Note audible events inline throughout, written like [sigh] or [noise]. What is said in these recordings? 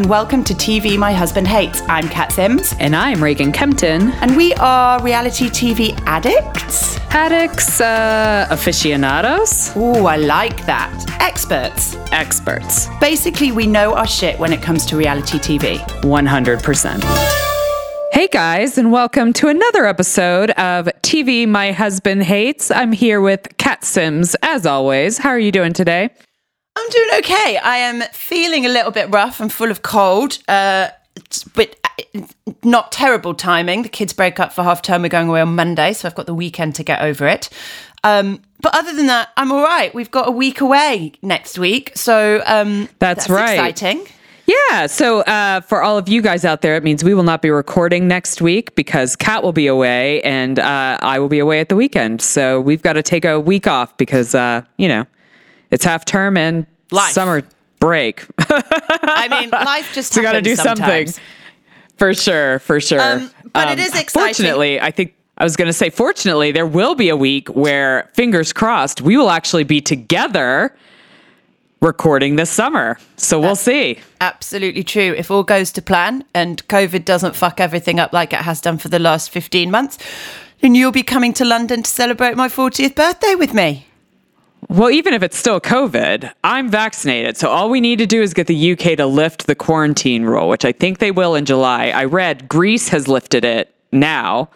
and welcome to TV My Husband Hates. I'm Kat Sims, And I'm Reagan Kempton. and we are reality TV addicts. Addicts, uh, aficionados, Ooh, I like that. Experts. experts. Basically, we know our shit when it comes to reality TV. 100%. Hey guys, and welcome to another episode of TV My Husband Hates. I'm here with Kat Sims, as always. How are you doing today? I'm doing okay. I am feeling a little bit rough and full of cold, uh, but uh, not terrible timing. The kids break up for half term. We're going away on Monday, so I've got the weekend to get over it. Um, but other than that, I'm all right. We've got a week away next week, so um, That's right. exciting. Yeah, so uh, for all of you guys out there, it means we will not be recording next week because Kat will be away and uh, I will be away at the weekend. So we've got to take a week off because, uh, you know, it's half term and Life. summer break. I mean, [laughs] life just so got to do something sometimes. for sure, for sure. Um, but it is exciting. Fortunately, I think I was going to say, fortunately, there will be a week where, fingers crossed, we will actually be together recording this summer. So we'll see. Absolutely true. If all goes to plan and COVID doesn't fuck everything up like it has done for the last 15 months, then you'll be coming to London to celebrate my 40th birthday with me. Well, even if it's still COVID, I'm vaccinated. So all we need to do is get the UK to lift the quarantine rule, which I think they will in July. I read Greece has lifted it now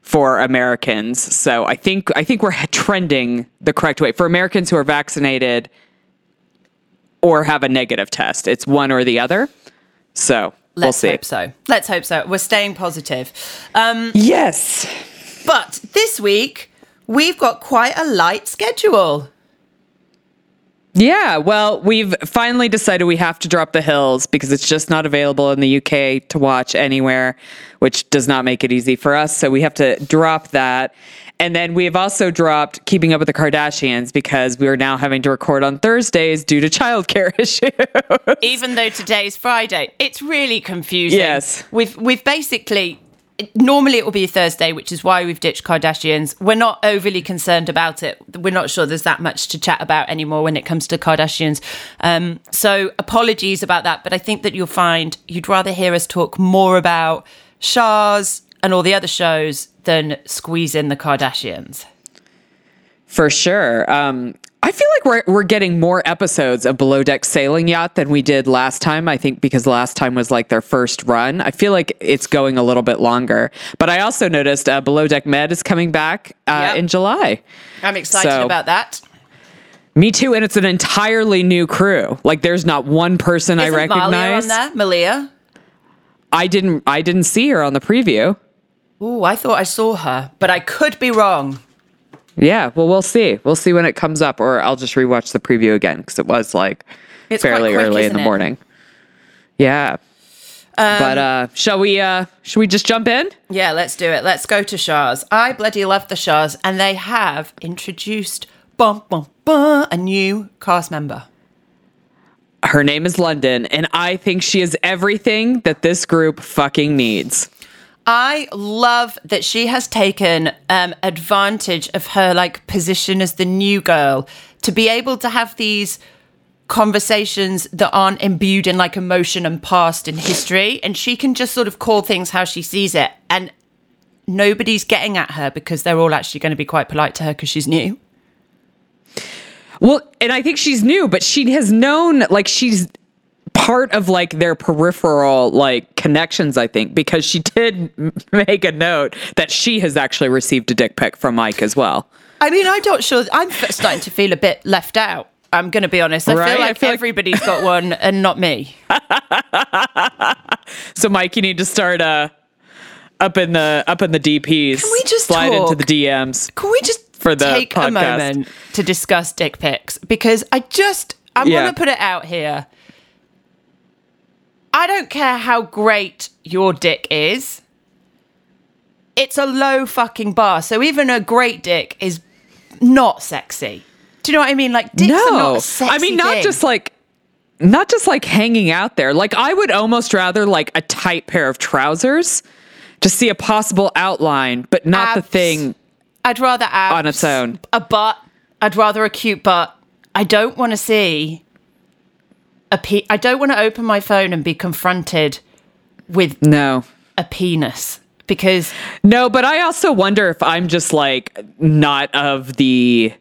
for Americans. So I think I think we're trending the correct way. For Americans who are vaccinated or have a negative test, it's one or the other. So we'll Let's see. hope so. Let's hope so. We're staying positive. Um, Yes. but this week, we've got quite a light schedule. Yeah, well, we've finally decided we have to drop the hills because it's just not available in the UK to watch anywhere, which does not make it easy for us. So we have to drop that. And then we have also dropped Keeping Up with the Kardashians because we are now having to record on Thursdays due to childcare [laughs] issues. even though today's Friday. It's really confusing. Yes. We've we've basically normally it will be Thursday, which is why we've ditched Kardashians. We're not overly concerned about it. We're not sure there's that much to chat about anymore when it comes to Kardashians. Um, so apologies about that, but I think that you'll find you'd rather hear us talk more about Shahs and all the other shows than squeeze in the Kardashians. For sure. Um, I feel like we're we're getting more episodes of Below Deck Sailing Yacht than we did last time. I think because last time was like their first run. I feel like it's going a little bit longer. But I also noticed uh, Below Deck Med is coming back uh, Yep. in July. I'm excited So- about that. Me too, and it's an entirely new crew. Like there's not one person I Isn't Malia on recognize. there? Malia? I didn't I didn't see her on the preview. Ooh, I thought I saw her, but I could be wrong. Yeah, well we'll see. We'll see when it comes up, or I'll just rewatch the preview again because it was like It's fairly quick, early in the it? morning. Yeah. but uh shall we uh should we just jump in? Yeah, let's do it. Let's go to Shahs. I bloody love the Shahs, and they have introduced bum, bum, bum, a new cast member. Her name is London, and I think she is everything that this group fucking needs. I love that she has taken um, advantage of her like position as the new girl to be able to have these conversations that aren't imbued in like emotion and past and history, and she can just sort of call things how she sees it, and nobody's getting at her because they're all actually going to be quite polite to her because she's new. Well, and I think she's new, but she has known like she's part of like their peripheral like connections i think because she did [laughs] make a note that she has actually received a dick pic from mike as well I mean, I'm not sure. I'm starting to feel a bit left out. I'm going to be honest. I Right? feel I like feel like- everybody's got one [laughs] and not me. so mike you need to start uh up in the up in the dps Can we just slide into the dms Can we just For the take a moment to discuss dick pics? Because I just, I Yeah. want to put it out here. I don't care how great your dick is. It's a low fucking bar. So even a great dick is not sexy. Do you know what I mean? Like dicks are not no sexy i mean not thing. just like not just like hanging out there like i would almost rather like a tight pair of trousers to see a possible outline but not the thing I'd rather abs, on its own. A butt. I'd rather a cute butt. I don't want to see a pe- I don't want to open my phone and be confronted with No. a penis because No, but I also wonder if I'm just like not of the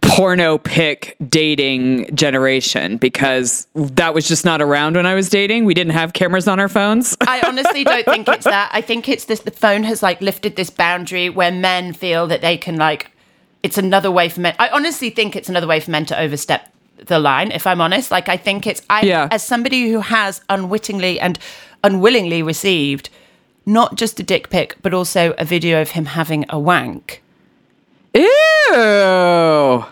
porno pic dating generation because that was just not around when I was dating. We didn't have cameras on our phones. I honestly don't think it's that. I think it's this the phone has like lifted this boundary where men feel that they can like it's another way for men. I honestly think it's another way for men to overstep the line, if I'm honest. Like I think it's I Yeah. as somebody who has unwittingly and unwillingly received not just a dick pic, but also a video of him having a wank. Ew.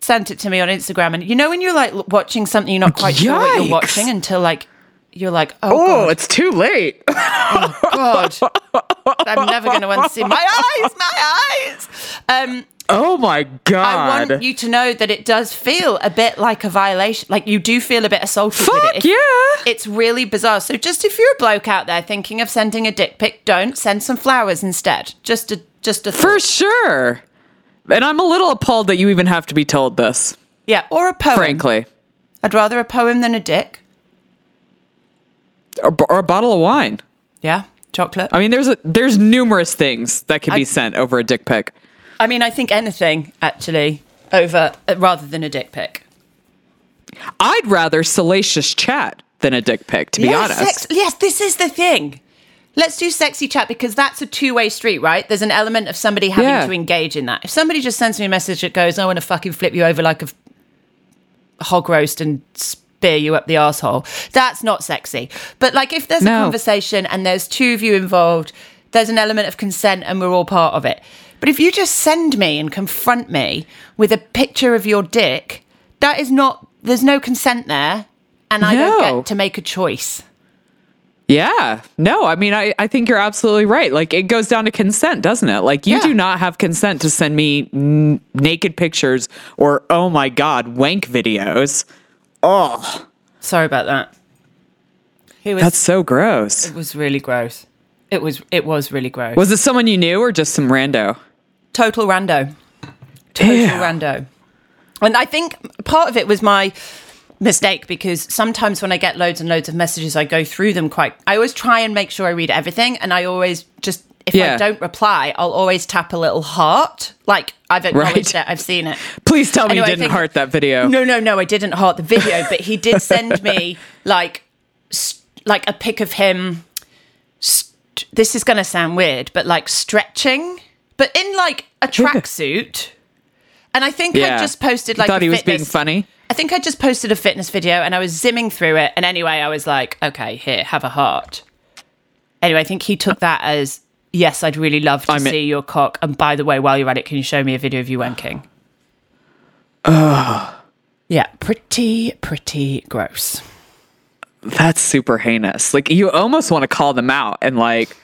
Sent it to me on Instagram, and you know when you're like watching something, you're not quite sure what you're watching until like you're like, oh, Oh, it's too late. [laughs] Oh, God, I'm never going to unsee my [laughs] eyes, my eyes. Um, Oh my god! I want you to know that it does feel a bit like a violation. Like you do feel a bit assaulted with Fuck it. Yeah. It's really bizarre. So just if you're a bloke out there thinking of sending a dick pic, don't send some flowers instead. Just a just a For thought. sure. And I'm a little appalled that you even have to be told this, yeah, or a poem. frankly. I'd rather a poem than a dick. Or, or a bottle of wine. Yeah, chocolate. I mean, there's a, there's numerous things that can I- be sent over a dick pic. I mean, I think anything actually over uh, rather than a dick pic. I'd rather salacious chat than a dick pic, to be honest. sex- yes, this is the thing. Let's do sexy chat because that's a two way street, right? There's an element of somebody having Yeah. to engage in that. If somebody just sends me a message that goes, I want to fucking flip you over like a f- hog roast and spear you up the asshole, that's not sexy. But like if there's a conversation and there's two of you involved, there's an element of consent and we're all part of it. But if you just send me and confront me with a picture of your dick, that is not, there's no consent there. And I don't No. get to make a choice. Yeah. No, I mean, I, I think you're absolutely right. Like, it goes down to consent, doesn't it? Like, you Yeah. do not have consent to send me n- naked pictures or, oh my God, wank videos. Oh, Sorry about that. Was that's so gross. it was really gross. It was it was really gross. Was it someone you knew or just some rando? Total rando. Total Ew. rando. And I think part of it was my mistake because sometimes when I get loads and loads of messages, I go through them quite. I always try and make sure I read everything, and I always just if I don't reply, I'll always tap a little heart, like I've acknowledged Right. it, I've seen it. Please tell me Anyway, you didn't think- heart that video. No, no, no. I didn't heart the video, but he did [laughs] send me like, st- like a pic of him. St- this is going to sound weird, but like stretching, but in like a tracksuit. And I think I just posted like. Thought a he was being fitness- funny. I think I just posted a fitness video, and I was zimming through it. And anyway, I was like, "Okay, here, have a heart." Anyway, I think he took that as yes, I'd really love to I'm- see your cock. And by the way, while you're at it, can you show me a video of you wanking? Yeah, pretty, pretty gross. That's super heinous. Like you almost want to call them out and like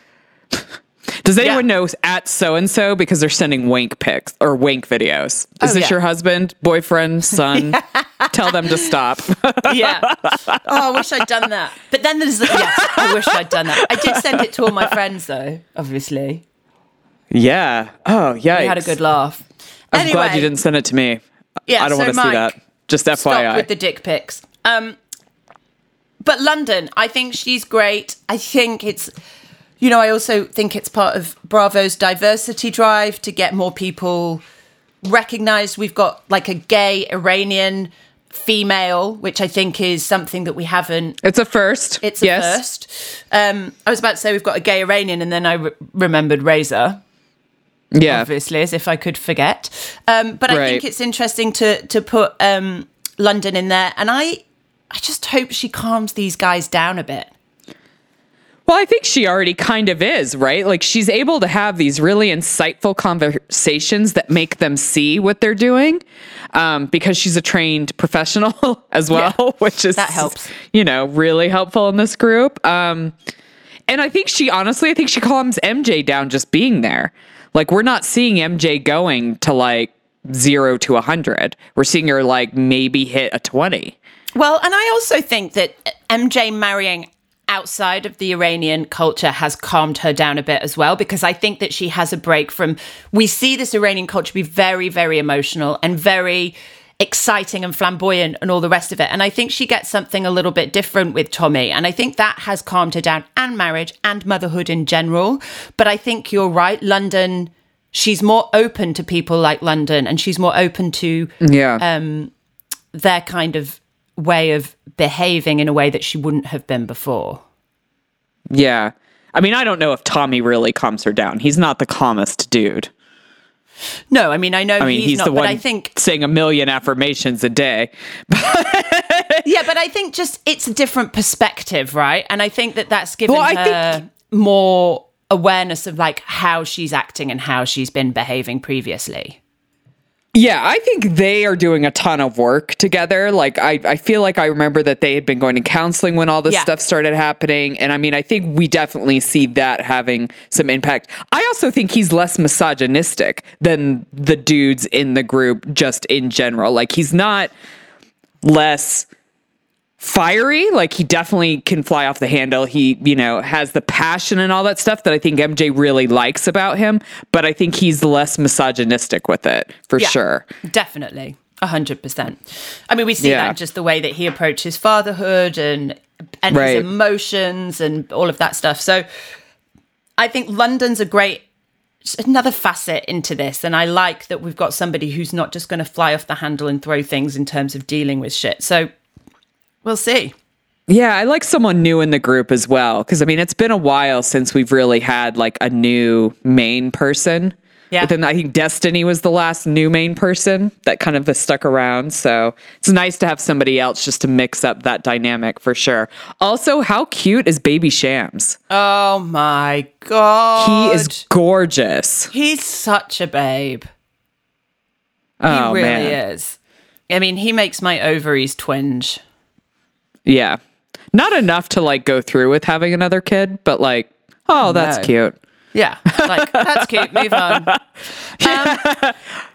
Does anyone Yeah. know at so and so because they're sending wank pics or wank videos? Is Oh, this yeah. your husband, boyfriend, son? [laughs] Tell them to stop. Yeah. [laughs] Oh, I wish I'd done that. But then there's the, yes, I wish I'd done that. I did send it to all my friends though, obviously. yeah. Oh, yeah. We had a good laugh. I'm anyway, glad you didn't send it to me. Yeah, I don't so want to see that. Just Stop FYI. with the dick pics. Um, but London, I think she's great. I think it's, you know, I also think it's part of Bravo's diversity drive to get more people recognized. We've got like a gay Iranian female, which I think is something that we haven't it's a first. It's a yes. first. Um, I was about to say we've got a gay Iranian, and then I re- remembered Reza, Yeah. obviously, as if I could forget. Um, but I think it's interesting to to put um, London in there, and I I just hope she calms these guys down a bit. Well, I think she already kind of is, right? Like she's able to have these really insightful conversations that make them see what they're doing um, because she's a trained professional [laughs] as well, Yeah, [laughs] which is, that helps. you know, really helpful in this group. Um, and I think she, honestly, I think she calms MJ down just being there. Like we're not seeing MJ going to like zero to a 100. We're seeing her like maybe hit a 20. Well, and I also think that MJ marrying outside of the Iranian culture has calmed her down a bit as well because I think that she has a break from we see this Iranian culture be very very emotional and very exciting and flamboyant and all the rest of it. And I think she gets something a little bit different with Tommy. And I think that has calmed her down and marriage and motherhood in general. But I think you're right. London, she's more open to people like London and she's more open to Yeah. um, their kind of way of behaving in a way that she wouldn't have been before. yeah. I mean, I don't know if Tommy really calms her down. He's not the calmest dude. No, I mean I know I mean, he's, he's, not, the but one I think saying a million affirmations a day. [laughs] yeah, but I think just it's a different perspective, right? And I think that that's given Well, I her more awareness of like how she's acting and how she's been behaving previously. Yeah, I think they are doing a ton of work together. Like I, I feel like I remember that they had been going to counseling when all this Yeah. stuff started happening. And I mean, I think we definitely see that having some impact. I also think he's less misogynistic than the dudes in the group just in general. Like he's not less fiery like he definitely can fly off the handle he you know has the passion and all that stuff that i think mj really likes about him but i think he's less misogynistic with it for Yeah, sure Definitely. A hundred percent. I mean, we see Yeah. that just the way that he approaches fatherhood and and Right. his emotions and all of that stuff. So I think London's a great another facet into this. And I like that we've got somebody who's not just going to fly off the handle and throw things in terms of dealing with shit. So we'll see. Yeah, I like someone new in the group as well. Cause I mean, it's been a while since we've really had like a new main person. Yeah. But then I think Destiny was the last new main person that kind of stuck around. So it's nice to have somebody else just to mix up that dynamic for sure. Also, how cute is Baby Shams? Oh my God. He is gorgeous. He's such a babe. Oh, he really man. is. I mean, he makes my ovaries twinge. Yeah. Not enough to like go through with having another kid, but like, oh, that's No. cute. Yeah, like that's cute. Move on. [laughs] Um,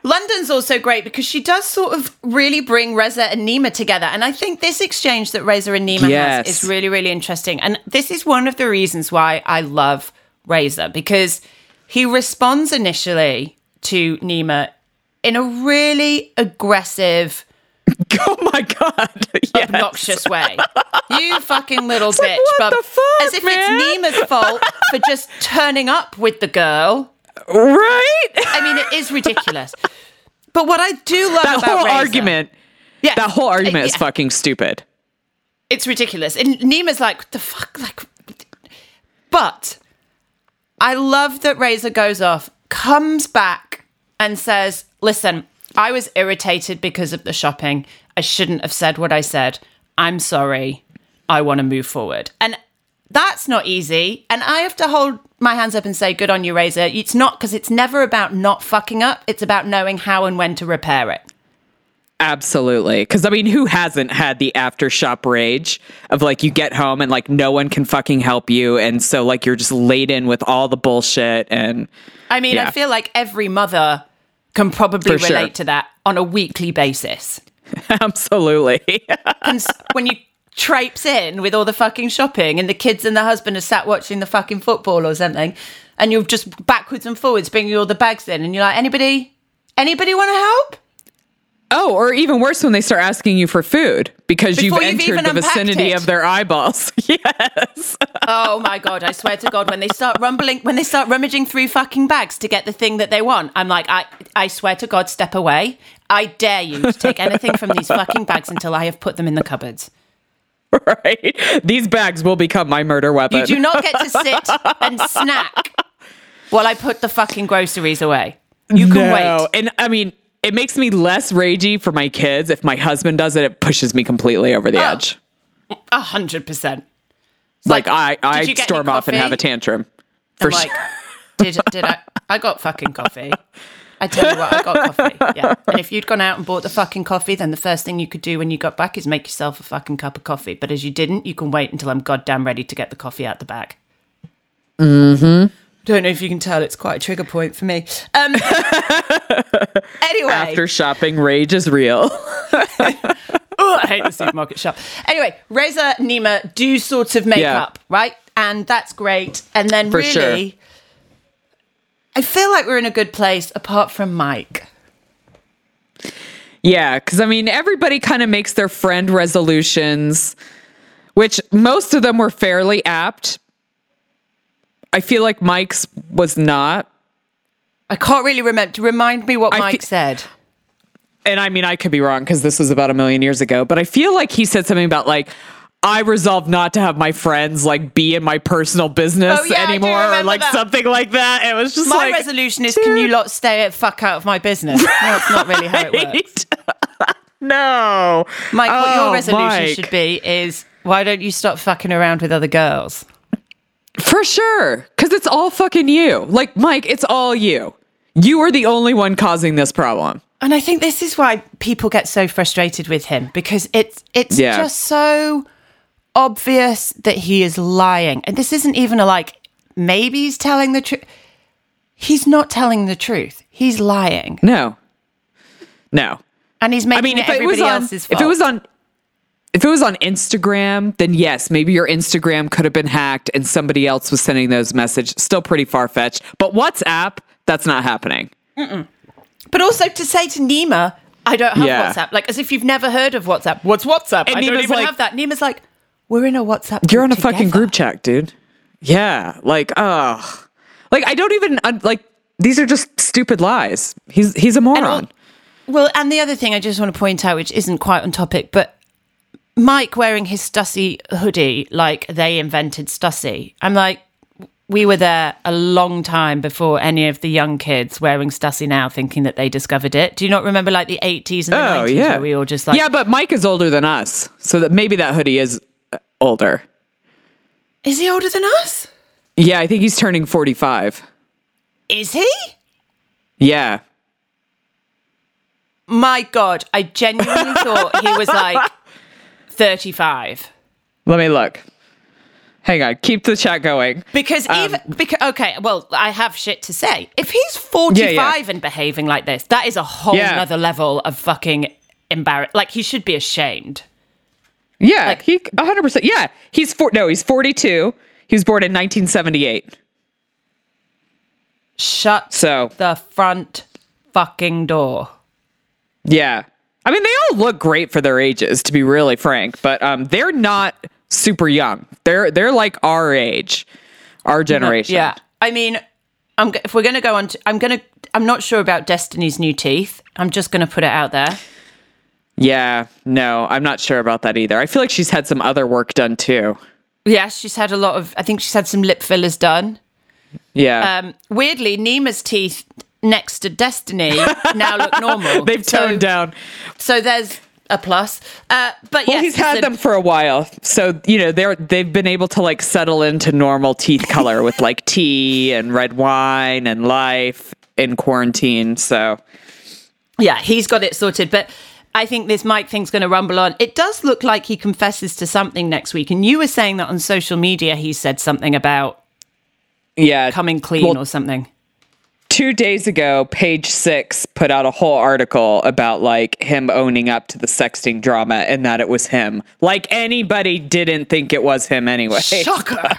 London's also great because she does sort of really bring Reza and Nima together, and I think this exchange that Reza and Nima Yes. has is really, really interesting. And this is one of the reasons why I love Reza because he responds initially to Nima in a really aggressive, [laughs] Oh my God. [laughs] Yes. obnoxious way. [laughs] You fucking little bitch! like, what but the fuck, as if man? it's Nima's fault for just turning up with the girl. Right? I mean, it is ridiculous. But what I do love that about whole Reza- argument, yeah, that whole argument is yeah, fucking stupid. It's ridiculous. And Nima's like, what the fuck? Like, but I love that Reza goes off, comes back, and says, "Listen, I was irritated because of the shopping. I shouldn't have said what I said. I'm sorry. I want to move forward." And that's not easy. And I have to hold my hands up and say, "Good on you, Reza." It's not because it's never about not fucking up. It's about knowing how and when to repair it. Absolutely. Because I mean, who hasn't had the after shop rage of like you get home and like no one can fucking help you. And so like you're just laden with all the bullshit and I mean, I feel like every mother can probably For sure. relate to that on a weekly basis. [laughs] absolutely. And when you traipse in with all the fucking shopping and the kids and the husband are sat watching the fucking football or something, and you're just backwards and forwards bringing all the bags in, and you're like, anybody, anybody want to help? Oh, or even worse when they start asking you for food because Before you've you've entered the vicinity it. of their eyeballs. [laughs] yes. Oh my god! I swear to God, when they start rumbling, when they start rummaging through fucking bags to get the thing that they want, I'm like, I, I swear to God, step away. I dare you to take anything from these fucking bags until I have put them in the cupboards. [laughs] Right. These bags will become my murder weapon. You do not get to sit and [laughs] snack while I put the fucking groceries away. You can no. wait. And I mean, it makes me less ragey for my kids. If my husband does it, it pushes me completely over the Oh. edge. A hundred percent. Like, I, I did you get storm off and have a tantrum. For like, sure. did did I? I got fucking coffee. I tell you what, I got coffee. Yeah. And if you'd gone out and bought the fucking coffee, then the first thing you could do when you got back is make yourself a fucking cup of coffee. But as you didn't, you can wait until I'm goddamn ready to get the coffee out the bag. Mm-hmm. Don't know if you can tell, it's quite a trigger point for me. Um, [laughs] anyway, After shopping, rage is real. [laughs] Oh, I hate the supermarket shop. Anyway, Reza Nima do sort of make Yeah. up, right? And that's great. And then For really, sure. I feel like we're in a good place apart from Mike. Yeah, because I mean, everybody kind of makes their friend resolutions, which most of them were fairly apt. I feel like Mike's was not. I can't really remember. Remind me what I Mike fe- said. And I mean, I could be wrong because this was about a million years ago, but I feel like he said something about like, I resolved not to have my friends like be in my personal business Oh, yeah, anymore, or like that. something like that. It was just My like resolution is can you lot stay at fuck out of my business? [laughs] No, it's not really how it works. [laughs] No, Mike, what Oh, your resolution Mike. should be is why don't you stop fucking around with other girls? For sure. Because it's all fucking you. Like, Mike, it's all you. You are the only one causing this problem. And I think this is why people get so frustrated with him because it's it's Yeah. just so obvious that he is lying. And this isn't even a like maybe he's telling the truth. He's not telling the truth. He's lying. No. No. And he's making I mean, it if it was everybody on, if it was on, if it was on Instagram, then yes, maybe your Instagram could have been hacked and somebody else was sending those messages. Still pretty far fetched. But WhatsApp, that's not happening. But also to say to Nima, I don't have Yeah. WhatsApp, like as if you've never heard of WhatsApp. What's WhatsApp? And I don't even like- have that. Nima's like, we're in a WhatsApp. You're on a fucking group chat, dude. Yeah. Like, oh, like I don't even uh, like. These are just stupid lies. He's he's a moron. al- Well, and the other thing I just want to point out, which isn't quite on topic, but Mike wearing his Stussy hoodie like they invented Stussy. I'm like, we were there a long time before any of the young kids wearing Stussy now thinking that they discovered it. Do you not remember like the 80s and the Oh 90s yeah, where we all just like, yeah, but Mike is older than us, so that maybe that hoodie is uh, older. is he older than us? Yeah, I think he's turning forty-five. Is he? Yeah, My God, I genuinely thought he was like [laughs] 35. let me look. Hang on, keep the chat going. Because Um, even because okay, well, I have shit to say. If he's forty five Yeah, yeah. and behaving like this, that is a whole Yeah. nother level of fucking embarrass. Like he should be ashamed. Yeah, Like- he one hundred percent. Yeah, he's four. No, he's forty-two. He was born in nineteen seventy-eight. Shut So the front fucking door. yeah, I mean they all look great for their ages, to be really frank. But um, they're not super young. They're they're like our age, our generation. Yeah, I mean, I'm if we're gonna go on, to, I'm gonna. I'm not sure about Destiny's new teeth. I'm just gonna put it out there. Yeah, no, I'm not sure about that either. I feel like she's had some other work done too. Yes, she's had a lot of. I think she's had some lip fillers done. Yeah. Um, weirdly, Nima's teeth next to Destiny now look normal. [laughs] They've So- toned down. So there's a plus. Uh, but Well, yes, he's had the- them for a while, so you know they're they've been able to like settle into normal teeth color with like [laughs] tea and red wine and life in quarantine. So Yeah, he's got it sorted. But I think this Mike thing's going to rumble on. It does look like he confesses to something next week. And you were saying that on social media, he said something about yeah, coming clean Well, or something. Two days ago, Page Six put out a whole article about like him owning up to the sexting drama and that it was him. Like anybody didn't think it was him anyway. Shocker. [laughs]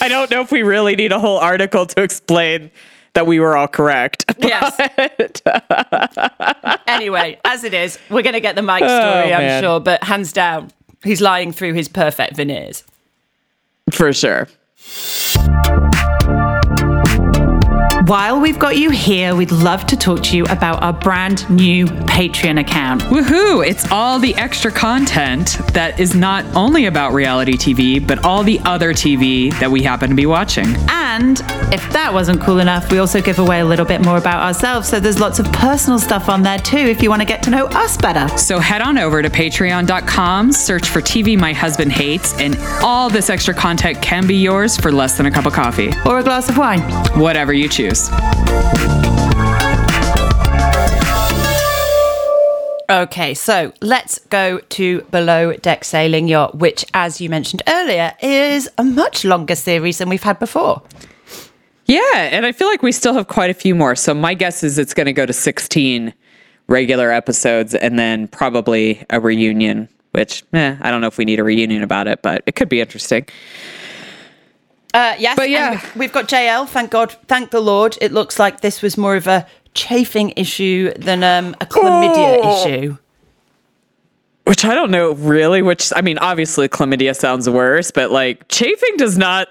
I don't know if we really need a whole article to explain that we were all correct. [laughs] yes. [laughs] anyway, as it is, we're going to get the Mike oh, story, I'm Oh, man. sure. But hands down, he's lying through his perfect veneers. For sure. While we've got you here, we'd love to talk to you about our brand new Patreon account. Woohoo! It's all the extra content that is not only about reality TV, but all the other TV that we happen to be watching. And if that wasn't cool enough, we also give away a little bit more about ourselves. So there's lots of personal stuff on there too if you want to get to know us better. So head on over to patreon.com, search for TV My Husband Hates, and all this extra content can be yours for less than a cup of coffee. Or a glass of wine. Whatever you choose. Okay, so let's go to Below Deck Sailing Yacht, which, as you mentioned earlier, is a much longer series than we've had before. Yeah, and I feel like we still have quite a few more. So my guess is it's going to go to 16 regular episodes and then probably a reunion, which eh, I don't know if we need a reunion about it, but it could be interesting. Uh, yes, But yeah. we've got JL. Thank God, thank the Lord. It looks like this was more of a chafing issue than um, a chlamydia Oh. issue. Which I don't know really, which I mean, obviously chlamydia sounds worse, but like chafing does not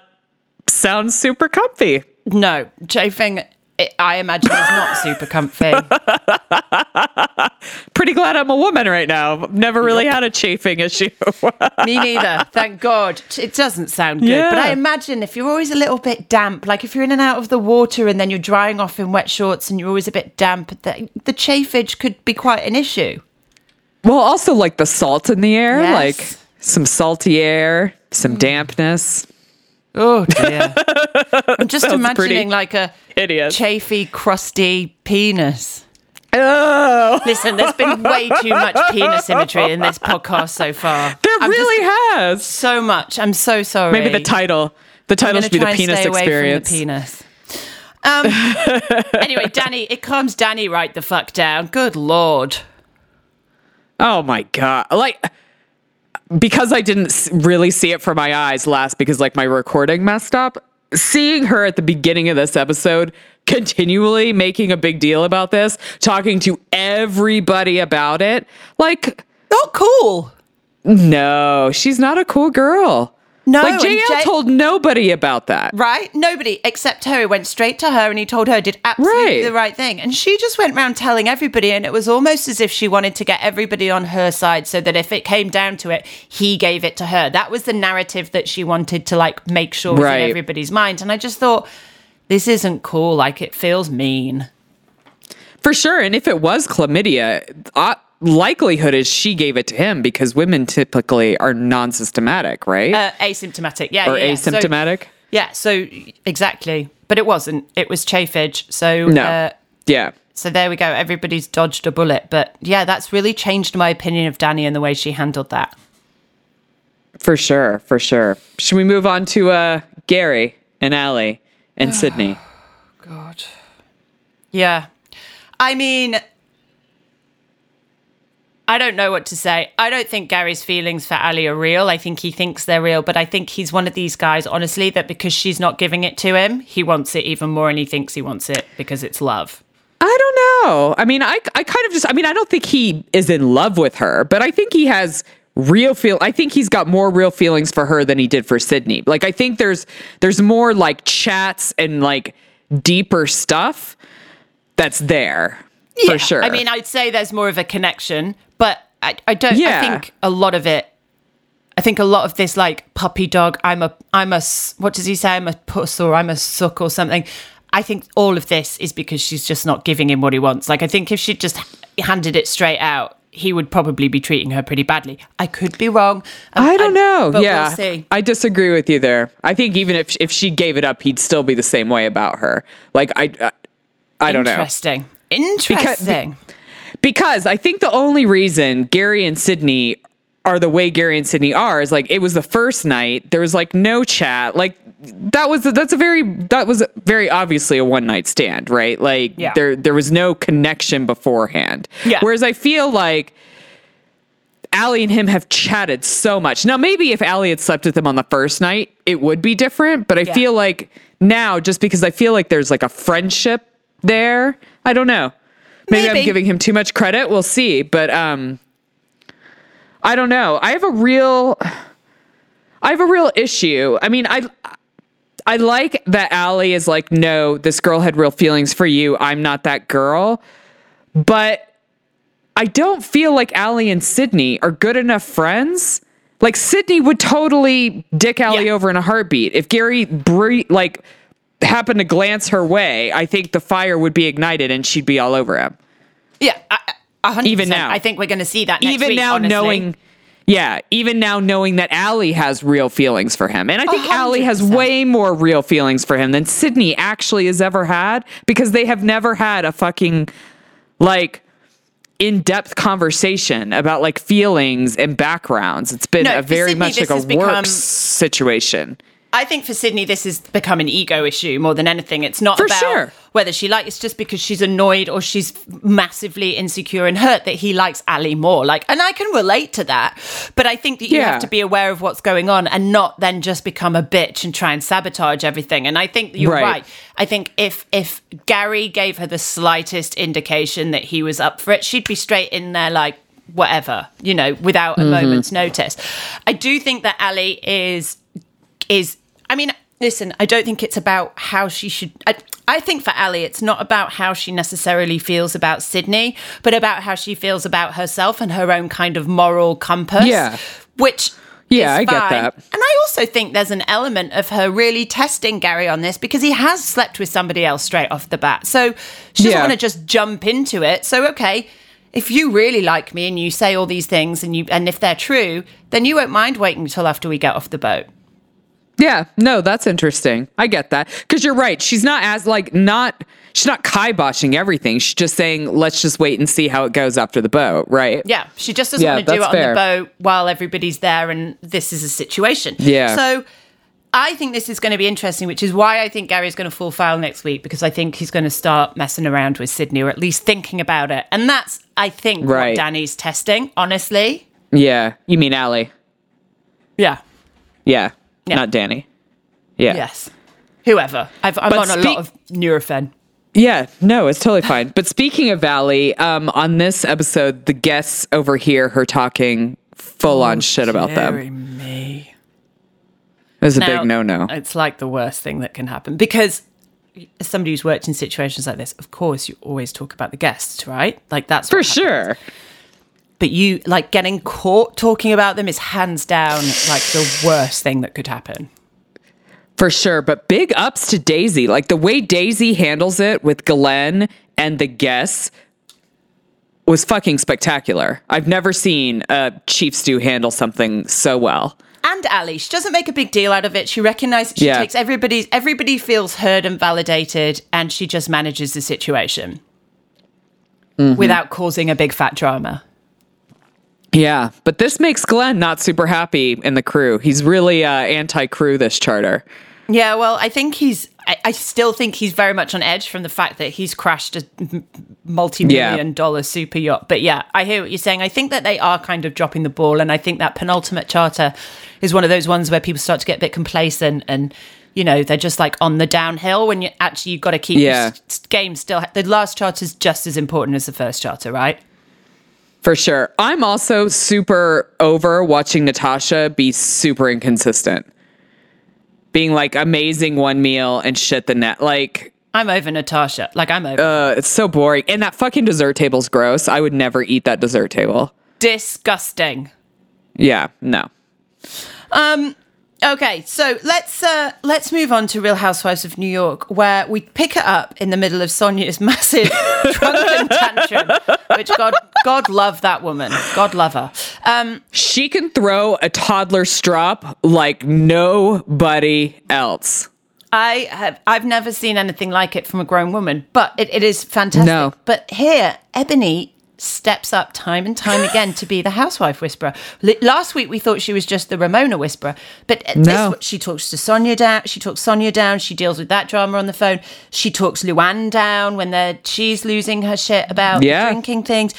sound super comfy. No, chafing, it, I imagine, is not super comfy. [laughs] Pretty glad I'm a woman right now. Never really had a chafing issue. [laughs] Me neither. Thank God. It doesn't sound good. But I imagine if you're always a little bit damp, like if you're in and out of the water and then you're drying off in wet shorts and you're always a bit damp, the, the chafage could be quite an issue. well, also like the salt in the air, Yes. like some salty air, some mm. dampness. Oh dear. [laughs] I'm just imagining like a hideous. chafy, crusty penis. Oh, Listen, there's been way too much penis imagery in this podcast so far. there I'm really has. so much. I'm so sorry. Maybe the title. The title should be the penis experience. From the penis. Um, [laughs] anyway, Dani, it calms Dani right the fuck down. Good lord. Oh my god! Like because I didn't really see it from my eyes last because like my recording messed up. Seeing her at the beginning of this episode continually making a big deal about this, talking to everybody about it, like Not cool. no, she's not a cool girl. No, like JL J- told nobody about that. Right? Nobody except her. He went straight to her and he told her did absolutely Right. the right thing. And she just went around telling everybody. And it was almost as if she wanted to get everybody on her side so that if it came down to it, he gave it to her. That was the narrative that she wanted to like make sure was Right. in everybody's mind. And I just thought, this isn't cool. Like it feels mean. For sure. And if it was chlamydia, uh, likelihood is she gave it to him because women typically are non-systematic, right? Uh, asymptomatic. Yeah. or yeah, yeah. So- asymptomatic. yeah. So exactly. But it wasn't. It was chafage. So no. uh, yeah. So there we go. Everybody's dodged a bullet. But yeah, that's really changed my opinion of Dani and the way she handled that. For sure, for sure. Should we move on to uh, Gary and Allie and [sighs] Sydney? God. Yeah. I mean, I don't know what to say. I don't think Gary's feelings for Ali are real. I think he thinks they're real, but I think he's one of these guys, honestly, that because she's not giving it to him, he wants it even more and he thinks he wants it because it's love. I don't know. I mean, I, I kind of just, I mean, I don't think he is in love with her, but I think he has real feel. I think he's got more real feelings for her than he did for Sydney. Like, I think there's, there's more like chats and like deeper stuff that's there for sure. I mean, I'd say there's more of a connection, but I, I don't. Yeah. I think a lot of it. I think a lot of this, like puppy dog. I'm a. I'm a. What does he say? I'm a puss or I'm a suck or something. I think all of this is because she's just not giving him what he wants. Like I think if she'd just handed it straight out, he would probably be treating her pretty badly. I could be wrong. Um, I don't know. but yeah, we'll see. I disagree with you there. I think even if if she gave it up, he'd still be the same way about her. Like I, I, I don't know. Interesting. Interesting. because I think the only reason Gary and Sydney are the way Gary and Sydney are is like it was the first night. There was like no chat. Like that was that's a very that was very obviously a one night stand, right? Like Yeah. there there was no connection beforehand. Yeah. Whereas I feel like Allie and him have chatted so much. Now maybe if Allie had slept with him on the first night, it would be different. But I Yeah. feel like now, just because I feel like there's like a friendship there, I don't know. Maybe, Maybe. I'm giving him too much credit. We'll see. But um I don't know. I have a real I have a real issue. I mean, I I like that Allie is like, no, this girl had real feelings for you. I'm not that girl. But I don't feel like Allie and Sydney are good enough friends. Like Sydney would totally dick Allie Yeah. over in a heartbeat. If Gary bre- like happened to glance her way, I think the fire would be ignited and she'd be all over him. Yeah. I- I- A hundred Even now. I think we're going to see that next even week, now honestly. knowing yeah, even now knowing that Allie has real feelings for him. And I think hundred Allie has way more real feelings for him than Sydney actually has ever had because they have never had a fucking like in-depth conversation about like feelings and backgrounds. It's been No, a very Sydney, much like a work become- situation. I think for Sydney, this has become an ego issue more than anything. It's not For about sure. whether she likes. It's just because she's annoyed or she's massively insecure and hurt that he likes Ali more. Like, and I can relate to that. But I think that you Yeah. have to be aware of what's going on and not then just become a bitch and try and sabotage everything. And I think you're Right. right. I think if if Gary gave her the slightest indication that he was up for it, she'd be straight in there like whatever, you know, without a Mm-hmm. moment's notice. I do think that Ali is is I mean, listen, I don't think it's about how she should I, I think for Ali it's not about how she necessarily feels about Sydney, but about how she feels about herself and her own kind of moral compass. Yeah. Which Yeah, I get that. And I also think there's an element of her really testing Gary on this because he has slept with somebody else straight off the bat. So she doesn't Yeah. want to just jump into it. So okay, if you really like me and you say all these things and you and if they're true, then you won't mind waiting until after we get off the boat. Yeah, no, that's interesting. I get that because you're right. She's not as like not. She's not kiboshing everything. She's just saying, let's just wait and see how it goes after the boat, right? Yeah, she just doesn't Yeah, want to do it that's on the boat while everybody's there and this is a situation. Yeah. So I think this is going to be interesting, which is why I think Gary's going to fall foul next week because I think he's going to start messing around with Sydney or at least thinking about it. And that's, I think, what Dani's testing, honestly. Yeah. You mean Allie? Yeah. Yeah. Yeah. Not Dani. Yeah. Yes. Whoever. I've, I'm on a lot of Nurofen. Yeah, no, it's totally fine. But speaking of Valley, um, on this episode, the guests overhear her talking full on shit about them. me. It was a big no no. It's like the worst thing that can happen because as somebody who's worked in situations like this, of course, you always talk about the guests, right? Like that's For happens. sure. But you like getting caught talking about them is hands down like the worst thing that could happen. For sure. But big ups to Daisy. Like the way Daisy handles it with Glenn and the guests was fucking spectacular. I've never seen a chief stew handle something so well. And Ali, she doesn't make a big deal out of it. She recognizes she Yeah. takes everybody's everybody feels heard and validated, and she just manages the situation Mm-hmm. without causing a big fat drama. Yeah. But this makes Glenn not super happy in the crew. He's really uh, anti crew, this charter. Yeah, well, I think he's. I, I still think he's very much on edge from the fact that he's crashed a multi-million Yeah. dollar super yacht. But yeah, I hear what you're saying. I think that they are kind of dropping the ball, and I think that penultimate charter is one of those ones where people start to get a bit complacent and. You know, they're just like on the downhill when you actually you've got to keep Yeah. game still. The last charter is just as important as the first charter, right? For sure. I'm also super over watching Natasha be super inconsistent. Being like amazing one meal and shit the net. Like, I'm over Natasha. Like I'm over. uh, it's so boring. And that fucking dessert table's gross. I would never eat that dessert table. Disgusting. Yeah, no. Okay, so let's uh, let's move on to Real Housewives of New York, where we pick it up in the middle of Sonja's [laughs] massive drunken tantrum. Which God, God love that woman. God love her. Um, She can throw a toddler strop like nobody else. I have I've never seen anything like it from a grown woman, but it, it is fantastic. No. But here, Eboni steps up time and time again to be the housewife whisperer. Last week we thought she was just the Ramona whisperer, but No. this, she talks to Sonja down. She talks Sonja down. She deals with that drama on the phone. She talks Luann down when they're, she's losing her shit about Yeah. drinking things.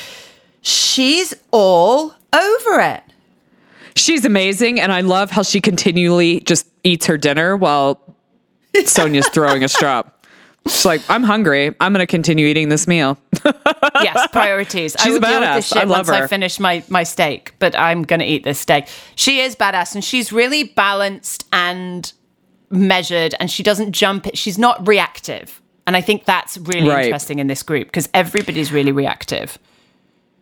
She's all over it. She's amazing, and I love how she continually just eats her dinner while [laughs] Sonja's throwing a strop. She's like, I'm hungry. I'm going to continue eating this meal. [laughs] yes, priorities. I She's will deal with badass. this shit I love once I finish my, my steak, but I'm going to eat this steak. She is badass and she's really balanced and measured and she doesn't jump. She's not reactive. And I think that's really Right. interesting in this group because everybody's really reactive.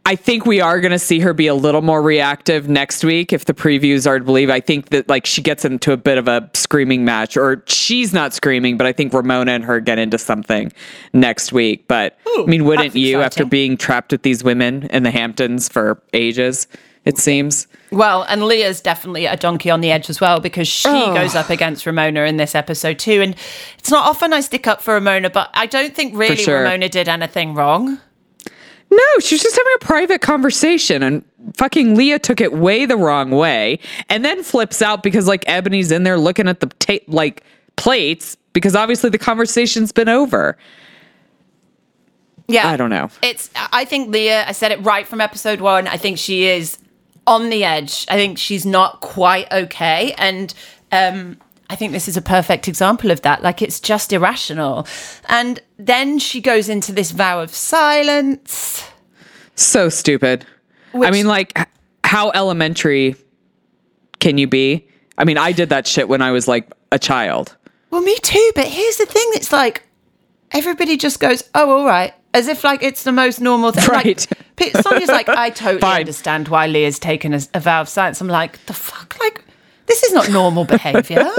I think we are going to see her be a little more reactive next week if the previews are to believe. I think that like she gets into a bit of a screaming match, or she's not screaming, but I think Ramona and her get into something next week. But I mean, wouldn't you after being trapped with these women in the Hamptons for ages? It seems. Well, and Leah's definitely a donkey on the edge as well because she Oh. goes up against Ramona in this episode too. And it's not often I stick up for Ramona, but I don't think really sure. Ramona did anything wrong. No, she was just having a private conversation and fucking Leah took it way the wrong way and then flips out because like Eboni's in there looking at the tape like plates because obviously the conversation's been over. Yeah. I don't know. It's I think Leah, I said it right from episode 1. I think she is on the edge. I think she's not quite okay and um I think this is a perfect example of that. Like it's just irrational. And then she goes into this vow of silence. So stupid. I mean like how elementary can you be? I mean, I did that shit when I was like a child. Well, me too. But here's the thing: it's like everybody just goes, "Oh, all right," as if like it's the most normal thing. Right. Like, Sonja's like, "I [laughs] totally Fine. understand why Leah's taken a, a vow of silence." I'm like, "The fuck? Like, this is not normal behavior." [laughs]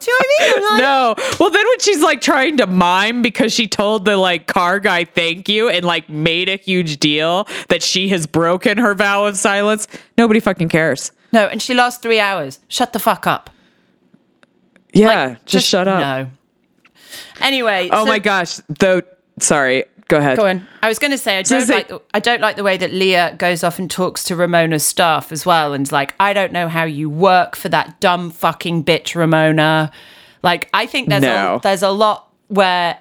Do you know what I mean? Like, No. Well, then when she's like trying to mime because she told the like car guy thank you and like made a huge deal that she has broken her vow of silence, nobody fucking cares. no, and she lost three hours. Shut the fuck up. Yeah, Like, just, shut up. No. Anyway. Oh so- my gosh. Though, sorry. Go ahead. Go on. I was going to say I don't like the, I don't like the way that Leah goes off and talks to Ramona's staff as well, and's like, I don't know how you work for that dumb fucking bitch, Ramona. Like, I think there's No. a, there's a lot where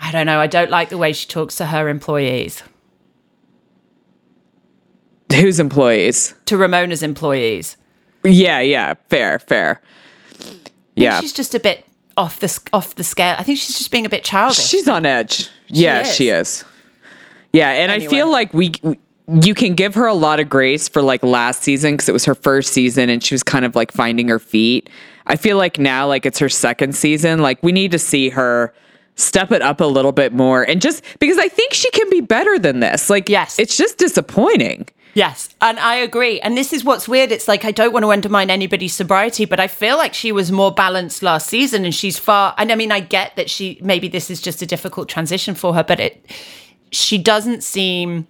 I don't know. I don't like the way she talks to her employees, Whose employees? to Ramona's employees. Yeah, yeah. Fair, fair. Yeah. She's just a bit off the off the scale. I think she's just being a bit childish. She's on edge. yeah, is. she is. Yeah, and I feel like we you can give her a lot of grace for like last season because it was her first season and she was kind of like finding her feet. I feel like now like it's her second season, like we need to see her step it up a little bit more and just because I think she can be better than this. Like Yes. it's just disappointing. Yes, and I agree. And this is what's weird. It's like I don't want to undermine anybody's sobriety, but I feel like she was more balanced last season, and she's far. And I mean, I get that she maybe this is just a difficult transition for her, but it she doesn't seem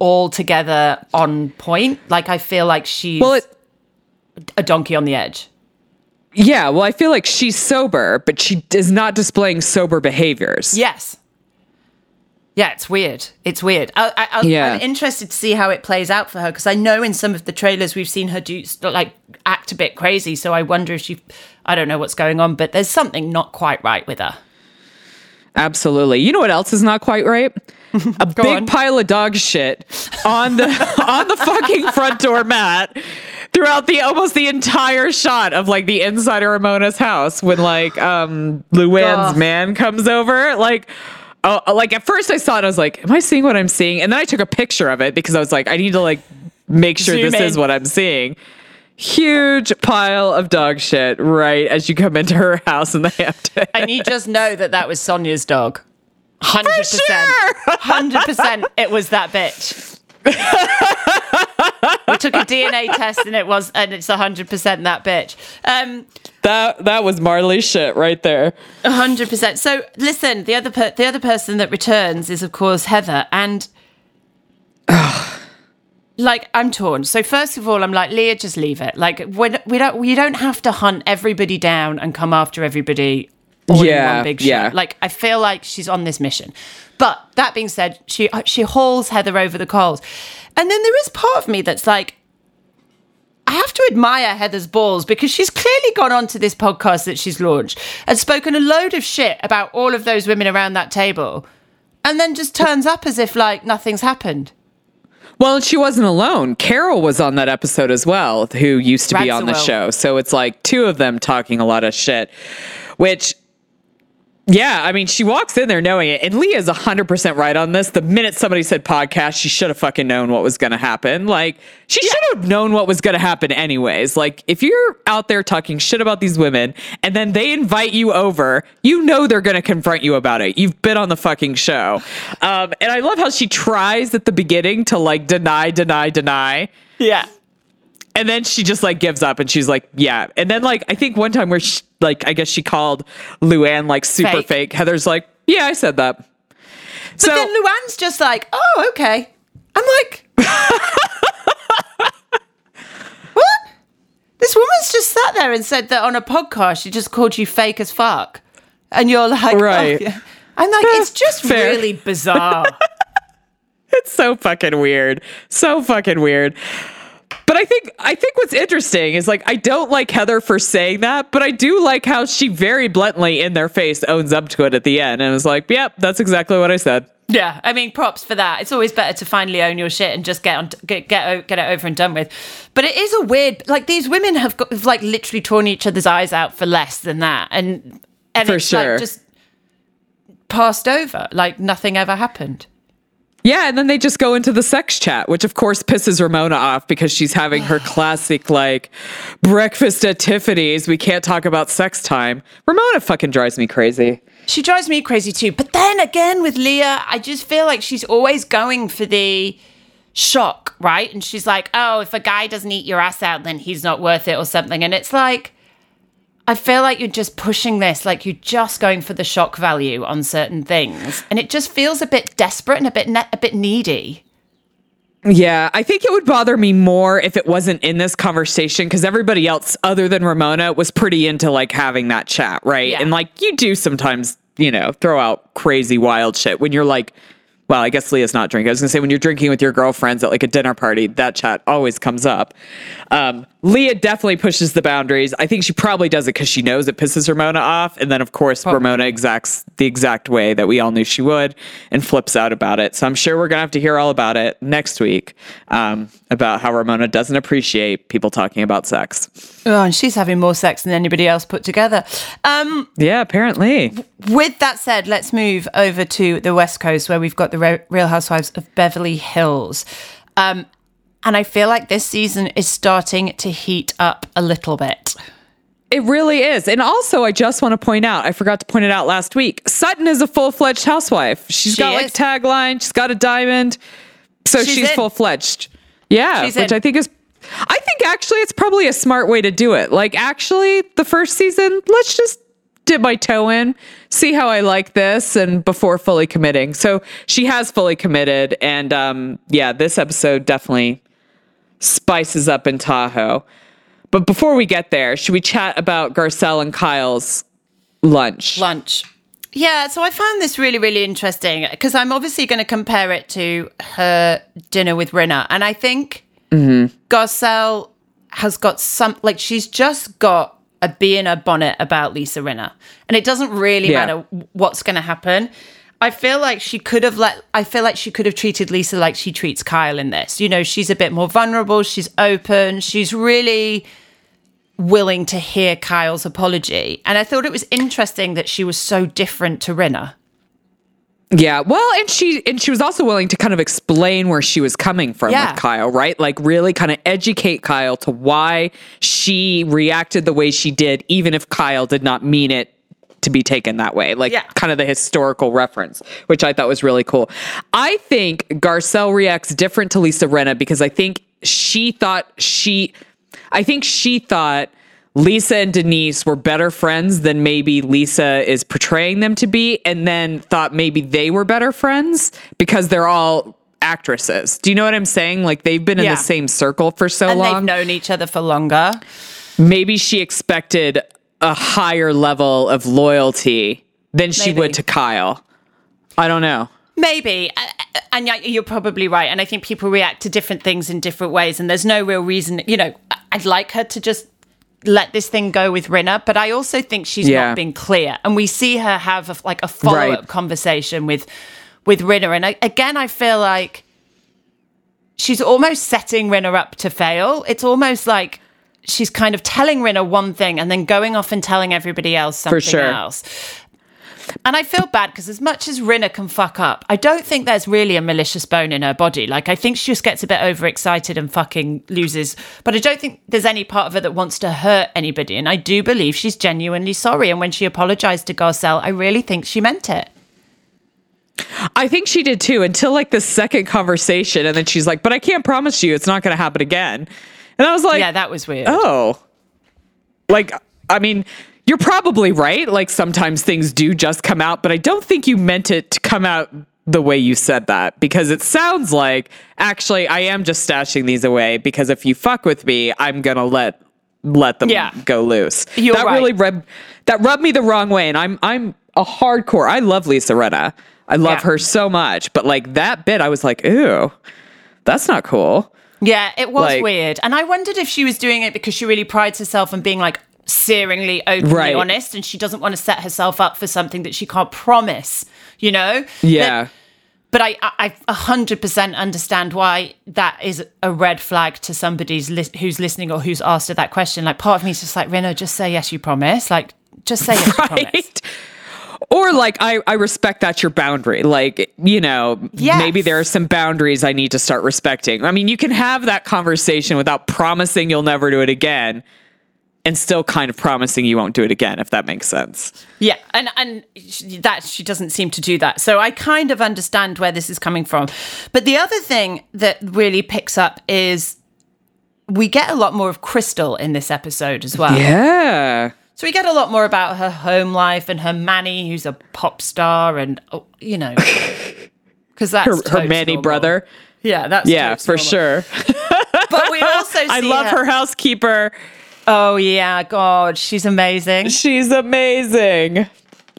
altogether on point. Like I feel like she's Well, it a donkey on the edge. yeah, well I feel like she's sober, but she is not displaying sober behaviors. Yes. Yeah, it's weird. It's weird. I, I, I, Yeah. I'm interested to see how it plays out for her because I know in some of the trailers we've seen her do like act a bit crazy. So I wonder if she, I don't know what's going on, but there's something not quite right with her. Absolutely. You know what else is not quite right? [laughs] A big on. pile of dog shit on the [laughs] on the fucking front door mat throughout the almost the entire shot of like the inside of Ramona's house when like um Luann's man comes over. Like oh uh, like at first I saw it, I was like, Am I seeing what I'm seeing? And then I took a picture of it because I was like, I need to like make sure Zoom this is what I'm seeing. Huge pile of dog shit right as you come into her house in the Hamptons. [laughs] And you just know that that was Sonja's dog. 100%. sure. 100% it was that bitch. [laughs] we took a DNA [laughs] test and it was, and it's 100% that bitch. Um, That that was Marley's shit right there. A hundred percent. So listen, the other per- the other person that returns is of course Heather, and [sighs] like I'm torn. So first of all, I'm like Leah, just leave it. Like when we don't we don't have to hunt everybody down and come after everybody all in one big yeah. show. Like I feel like she's on this mission. But that being said, she she hauls Heather over the coals, and then there is part of me that's like. I have to admire Heather's balls because she's clearly gone on to this podcast that she's launched and spoken a load of shit about all of those women around that table and then just turns up as if like nothing's happened. Well, she wasn't alone. Carol was on that episode as well, who used to be on the show. So it's like two of them talking a lot of shit, which, yeah, I mean, she walks in there knowing it. And Leah Leah's 100% right on this. The minute somebody said podcast, she should have fucking known what was going to happen. Like, she should have known what was going to happen anyways. Like, if you're out there talking shit about these women and then they invite you over, you know they're going to confront you about it. You've been on the fucking show. Um, and I love how she tries at the beginning to like deny, deny, deny. Yeah. And then she just like gives up and she's like, yeah. And then like I think one time where she, like I guess she called Luann like super Fake. fake. Heather's like, yeah, I said that. But so then Luann's just like, oh, okay. I'm like, [laughs] what? This woman's just sat there and said that on a podcast she just called you fake as fuck. And you're like, oh, Right. yeah. I'm like, it's just Fair. really bizarre. [laughs] It's so fucking weird. So fucking weird. But I think I think what's interesting is like I don't like Heather for saying that, but I do like how she very bluntly in their face owns up to it at the end and was like, "Yep, that's exactly what I said." Yeah, I mean, props for that. It's always better to finally own your shit and just get on, get get, get it over and done with. But it is a weird, like these women have got have, like literally torn each other's eyes out for less than that, and and For it's sure. like just passed over, like nothing ever happened. Yeah, and then they just go into the sex chat, which of course pisses Ramona off because she's having her [sighs] classic like breakfast at Tiffany's. We can't talk about sex time. Ramona fucking drives me crazy. She drives me crazy too. But then again, with Leah, I just feel like she's always going for the shock, right? And she's like, oh, if a guy doesn't eat your ass out, then he's not worth it or something. And it's like, I feel like you're just pushing this, like you're just going for the shock value on certain things. And it just feels a bit desperate and a bit ne- a bit needy. Yeah, I think it would bother me more if it wasn't in this conversation because everybody else, other than Ramona, was pretty into like having that chat, right? Yeah. And like you do sometimes, you know, throw out crazy, wild shit when you're like, well, I guess Leah's not drinking. I was gonna say when you're drinking with your girlfriends at like a dinner party, that chat always comes up. Um, Leah definitely pushes the boundaries. I think she probably does it because she knows it pisses Ramona off, and then of course Ramona exacts the exact way that we all knew she would, and flips out about it. So I'm sure we're gonna have to hear all about it next week um, about how Ramona doesn't appreciate people talking about sex. Oh, and she's having more sex than anybody else put together. Um, Yeah, apparently. With that said, let's move over to the West Coast where we've got the Re- Real Housewives of Beverly Hills. Um, and I feel like this season is starting to heat up a little bit. It really is. And also, I just want to point out, I forgot to point it out last week. Sutton is a full fledged housewife. She's She got like is. tagline, she's got a diamond. So She's she's, full fledged. Yeah. She's which in. I think is, I think actually it's probably a smart way to do it. Like, actually, the first season, let's just dip my toe in, see how I like this, and before fully committing. So she has fully committed. And um, yeah, this episode definitely spices up in Tahoe. But before we get there, should we chat about Garcelle and Kyle's lunch? Lunch. Yeah, so I found this really, really interesting because I'm obviously going to compare it to her dinner with Rinna. And I think mm-hmm. Garcelle has got some, like, she's just got a bee in her bonnet about Lisa Rinna. And it doesn't really Yeah. matter what's going to happen. I feel like she could have let, I feel like she could have treated Lisa like she treats Kyle in this. You know, she's a bit more vulnerable, she's open, she's really willing to hear Kyle's apology. And I thought it was interesting that she was so different to Rinna. Yeah, well, and she and she was also willing to kind of explain where she was coming from Yeah. with Kyle, right? Like really kind of educate Kyle to why she reacted the way she did, even if Kyle did not mean it to be taken that way. Like Yeah. kind of the historical reference, which I thought was really cool. I think Garcelle reacts different to Lisa Rinna because I think she thought she I think she thought Lisa and Denise were better friends than maybe Lisa is portraying them to be, and then thought maybe they were better friends because they're all actresses. Do you know what I'm saying? Like they've been in Yeah. the same circle for so And they've long. known each other for longer. maybe she expected a higher level of loyalty than she Maybe. would to Kyle. I don't know. Maybe. Uh, And you're probably right. And I think people react to different things in different ways. And there's no real reason, you know, I'd like her to just let this thing go with Rinna, but I also think she's Yeah. not been clear. And we see her have a, like a follow up Right. conversation with with Rinna. And I, again, I feel like she's almost setting Rinna up to fail. It's almost like she's kind of telling Rinna one thing and then going off and telling everybody else something sure. else. And I feel bad because as much as Rinna can fuck up, I don't think there's really a malicious bone in her body. Like I think she just gets a bit overexcited and fucking loses. But I don't think there's any part of her that wants to hurt anybody. And I do believe she's genuinely sorry. And when she apologized to Garcelle, I really think she meant it. I think she did too until like the second conversation. And then she's like, but I can't promise you it's not going to happen again. And I was like, Yeah, that was weird. oh, like, I mean, you're probably right. Like sometimes things do just come out, but I don't think you meant it to come out the way you said that because it sounds like actually I am just stashing these away because if you fuck with me, I'm going to let let them Yeah. go loose. You're that right. really rub that rubbed me the wrong way and I'm I'm a hardcore. I love Lisa Rinna. I love Yeah. her so much, but like that bit, I was like, ooh, that's not cool. Yeah, it was Like- weird. And I wondered if she was doing it because she really prides herself on being like searingly openly Right. honest and she doesn't want to set herself up for something that she can't promise, you know? Yeah. But, but I, I, I 100% understand why that is a red flag to somebody's lis- who's listening or who's asked her that question. Like, part of me is just like, Rinna, just say yes, you promise. Like, just say yes, you [laughs] promise. Or like I, I respect that's your boundary. Like, you know, Yes. maybe there are some boundaries I need to start respecting. I mean, you can have that conversation without promising you'll never do it again and still kind of promising you won't do it again, if that makes sense. Yeah, and and that she doesn't seem to do that. So I kind of understand where this is coming from. But the other thing that really picks up is we get a lot more of Crystal in this episode as well. Yeah. So we get a lot more about her home life and her Manny, who's a pop star, and oh, you know, [laughs] because that's Her, her Manny normal. brother. Yeah, that's Yeah, for normal. sure. But we also [laughs] see I love her housekeeper. Oh yeah, God, she's amazing. She's amazing.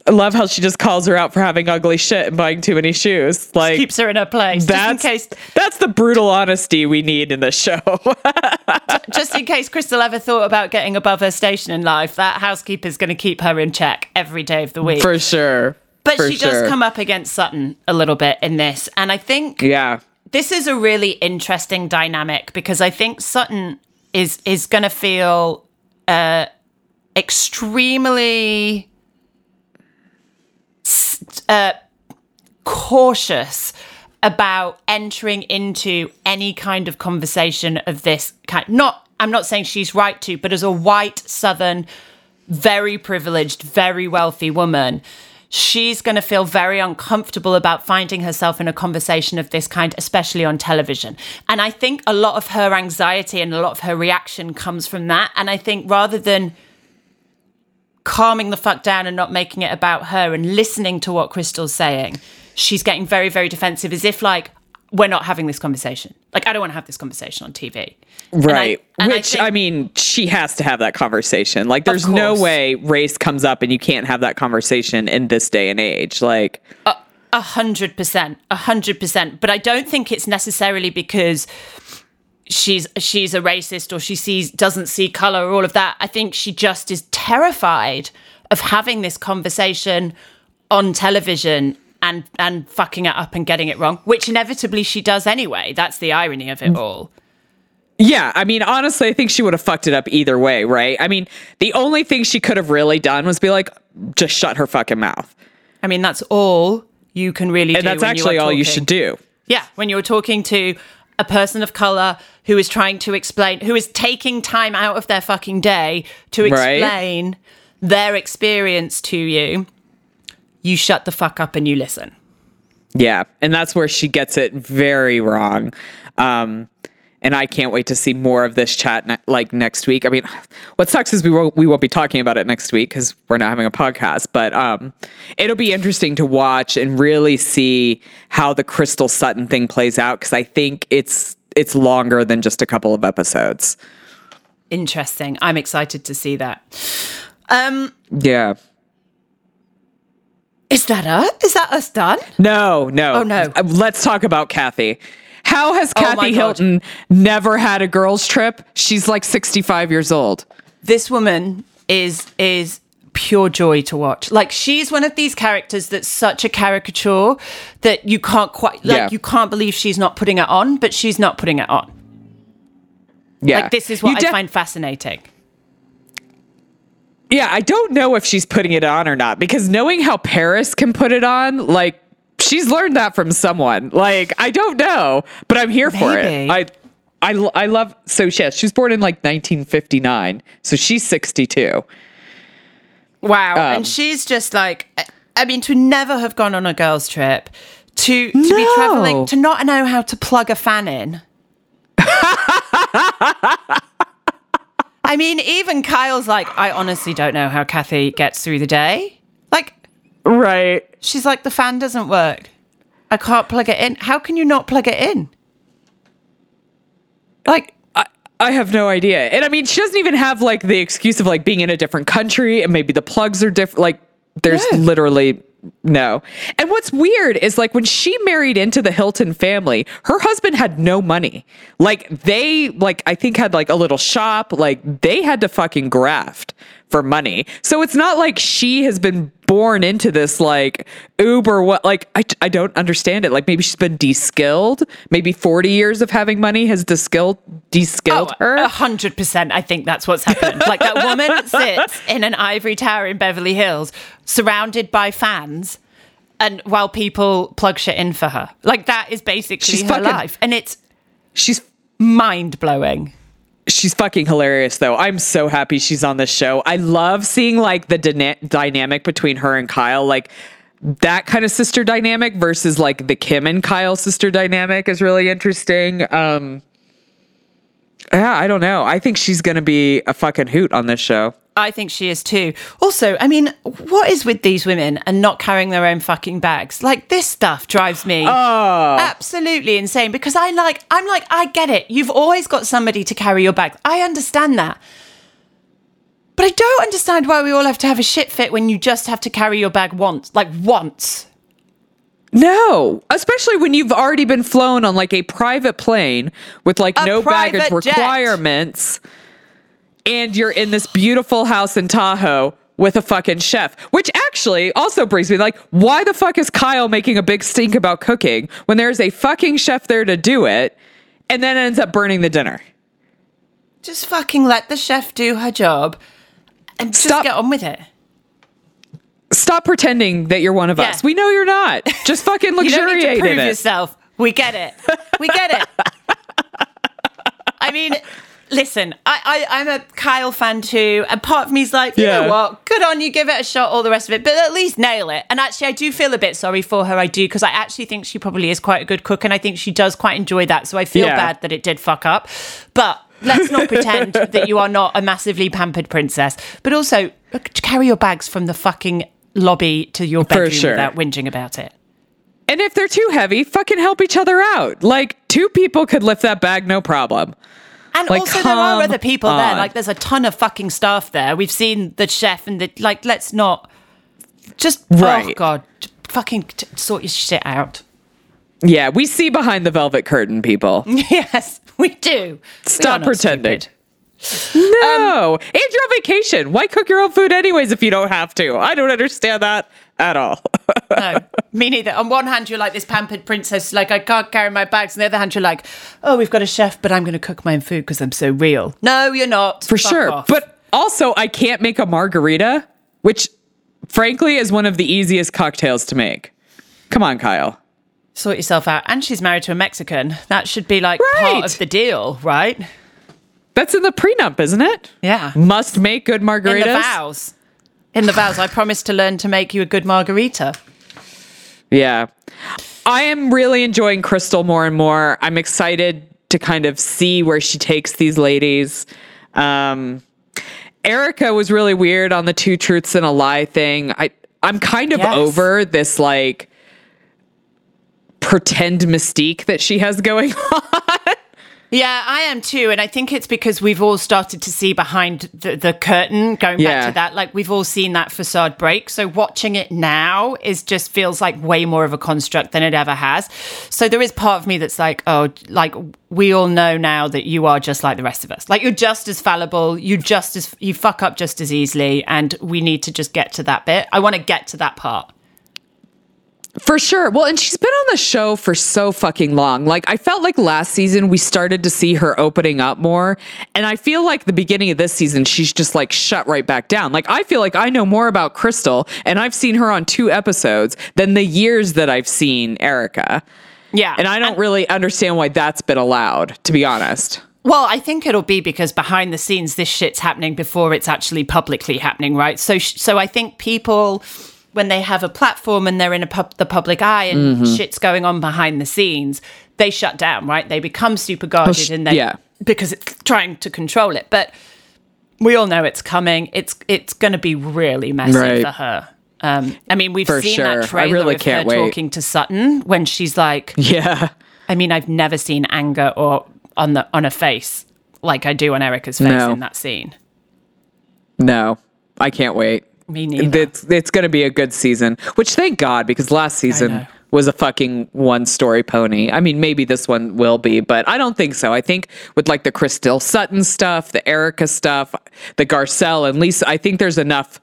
I love how she just calls her out for having ugly shit and buying too many shoes. Like Keeps her in her place. that's just in case that's the brutal honesty we need in this show. [laughs] just in case Crystal ever thought about getting above her station in life, that housekeeper's going to keep her in check every day of the week. for sure. but for she does come up against Sutton a little bit in this. And I think Yeah. this is a really interesting dynamic because I think Sutton is is going to feel uh, extremely uh, cautious about entering into any kind of conversation of this kind. Not, I'm not saying she's right to, but as a white Southern, very privileged, very wealthy woman. She's going to feel very uncomfortable about finding herself in a conversation of this kind, especially on television. And I think a lot of her anxiety and a lot of her reaction comes from that. And I think rather than calming the fuck down and not making it about her and listening to what Crystal's saying, she's getting very, very defensive as if like, we're not having this conversation. Like, I don't want to have this conversation on TV. And I- Right. and I Which think- I, mean, she has to have that conversation. Like there's no way race comes up and you can't have that conversation in this day and age. Like A hundred percent, a hundred percent. But I don't think it's necessarily because she's she's a racist or she sees doesn't see color or all of that. I think she just is terrified of having this conversation on television and and fucking it up and getting it wrong, which inevitably she does anyway. That's the irony of it mm. all. Yeah, I mean, honestly, I think she would have fucked it up either way, right? I mean, the only thing she could have really done was be like, just shut her fucking mouth. I mean, that's all you can really And do. that's you actually are all you should do. Yeah, when you're talking to a person of color who is trying to explain, who is taking time out of their fucking day to Right. explain their experience to you, you shut the fuck up and you listen. Yeah, and that's where she gets it very wrong. Um, and I can't wait to see more of this chat ne- like next week. I mean, what sucks is we won't we won't be talking about it next week because we're not having a podcast. But um, it'll be interesting to watch and really see how the Crystal Sutton thing plays out because I think it's it's longer than just a couple of episodes. Interesting. I'm excited to see that. Um, Yeah. is that us? Is that us done? No, no. Oh, no. Uh, Let's talk about Kathy. How has Oh, Kathy God. Hilton never had a girls' trip? She's like 65 years old. this woman is is pure joy to watch. Like she's one of these characters that's such a caricature that you can't quite like Yeah. you can't believe she's not putting it on, but she's not putting it on. Yeah. Like this is what You I find fascinating. Yeah, I don't know if she's putting it on or not because knowing how Paris can put it on, like she's learned that from someone. Like I don't know, but I'm here for Maybe. I, I love so yeah, she was born in like 1959. So she's 62. Wow. Um, and she's just like I- I mean to never have gone on a girls trip, to to be traveling, to not know how to plug a fan in. [laughs] I mean, even Kyle's like, I honestly don't know how Kathy gets through the day. Like, Right. She's like, the fan doesn't work. I can't plug it in. How can you not plug it in? Like, I, have no idea. And I mean, she doesn't even have like the excuse of like being in a different country and maybe the plugs are different. Like, There's No. literally no. And what's weird is like when she married into the Hilton family, her husband had no money. Like they like I think had like a little shop, like they had to fucking graft for money. So it's not like she has been born into this like uber what like I, I don't understand it. Like maybe she's been de-skilled. Maybe 40 years of having money has de-skilled de-skilled Oh, her. a hundred percent. I think that's what's happened. like that woman [laughs] sits in an ivory tower in Beverly Hills, surrounded by fans, and while people plug shit in for her. Like that is basically She's her fucking- life, and it's She's mind blowing. She's fucking hilarious, though. I'm so happy she's on this show. I love seeing like the dyna- dynamic between her and Kyle. Like that kind of sister dynamic versus like the Kim and Kyle sister dynamic is really interesting. Um, yeah, I don't know. I think she's gonna be a fucking hoot on this show. I think she is too. Also, I mean, what is with these women and not carrying their own fucking bags? Like this stuff drives me oh. absolutely insane because I like I'm like I get it. You've always got somebody to carry your bag. I understand that. But I don't understand why we all have to have a shit fit when you just have to carry your bag once, like once. No, especially when you've already been flown on like a private plane with like A no baggage jet. requirements, and you're in this beautiful house in Tahoe with a fucking chef. Which actually also brings me like, why the fuck is Kyle making a big stink about cooking when there's a fucking chef there to do it, and then ends up burning the dinner? Just fucking let the chef do her job and just Stop- get on with it. Stop pretending that you're one of Yeah. us. We know you're not. Just fucking [laughs] You don't need to prove in it. yourself. We get it. We get it. [laughs] I mean, listen, I, I, I'm a Kyle fan too, and part of me's like, you Yeah. know what? Good on you, give it a shot, all the rest of it, but at least nail it. And actually, I do feel a bit sorry for her. I do because I actually think she probably is quite a good cook, and I think she does quite enjoy that. So I feel Yeah. bad that it did fuck up, but. Let's not [laughs] pretend that you are not a massively pampered princess, but also carry your bags from the fucking lobby to your bedroom sure. without whinging about it. And if they're too heavy, fucking help each other out. Like two people could lift that bag, no problem. And Like, also, there are other people there. Like, there's a ton of fucking staff there. We've seen the chef and the like. Let's not just oh Right. god, fucking t- sort your shit out. Yeah, we see behind the velvet curtain, people. [laughs] yes, we do. Stop not pretending. stupid. No, and you're on vacation. Why cook your own food anyways if you don't have to? I don't understand that at all. No, [laughs] me neither. On one hand, you're like this pampered princess, like I can't carry my bags. On the other hand, you're like, oh, we've got a chef, but I'm going to cook my own food because I'm so real. No, you're not. For Fuck sure. off. But also, I can't make a margarita, which frankly is one of the easiest cocktails to make. Come on, Kyle. sort yourself out. And she's married to a Mexican. That should be like part of the deal, right? That's in the prenup, isn't it? Yeah. Must make good margaritas. In the vows. In the vows, I promise to learn to make you a good margarita. Yeah. I am really enjoying Crystal more and more. I'm excited to kind of see where she takes these ladies. Um, Erika was really weird on the two truths and a lie thing. I I'm kind of Yes. over this like pretend mystique that she has [laughs] going on. Yeah, I am too. And I think it's because we've all started to see behind the, the curtain, going Yeah. back to that. Like, we've all seen that facade break. So, watching it now is just feels like way more of a construct than it ever has. So, there is part of me that's like, oh, like, we all know now that you are just like the rest of us. Like, you're just as fallible. You just as, you fuck up just as easily. And we need to just get to that bit. I want to get to that part. For sure. Well, and she's been on the show for so fucking long. Like, I felt like last season we started to see her opening up more. And I feel like the beginning of this season, she's just like shut right back down. Like, I feel like I know more about Crystal and I've seen her on two episodes than the years that I've seen Erika. Yeah. And I don't really understand why that's been allowed, to be honest. Well, I think it'll be because behind the scenes, this shit's happening before it's actually publicly happening, right? So, sh- so I think people, when they have a platform and they're in a pub- the public eye and Mm-hmm. shit's going on behind the scenes, they shut down, right? They become super guarded sh- and they, yeah. because it's trying to control it. But we all know it's coming. It's it's going to be really messy Right. for her. Um, I mean, we've For seen sure. That trailer I really of can't her wait. talking to Sutton when she's like, Yeah. I mean, I've never seen anger or on the on a face like I do on Erika's face No. in that scene. No, I can't wait. Me neither. It's it's going to be a good season. Which thank God because last season was a fucking one story pony. I mean, maybe this one will be, but I don't think so. I think with like the Crystal Sutton stuff, the Erika stuff, the Garcelle and Lisa, I think there's enough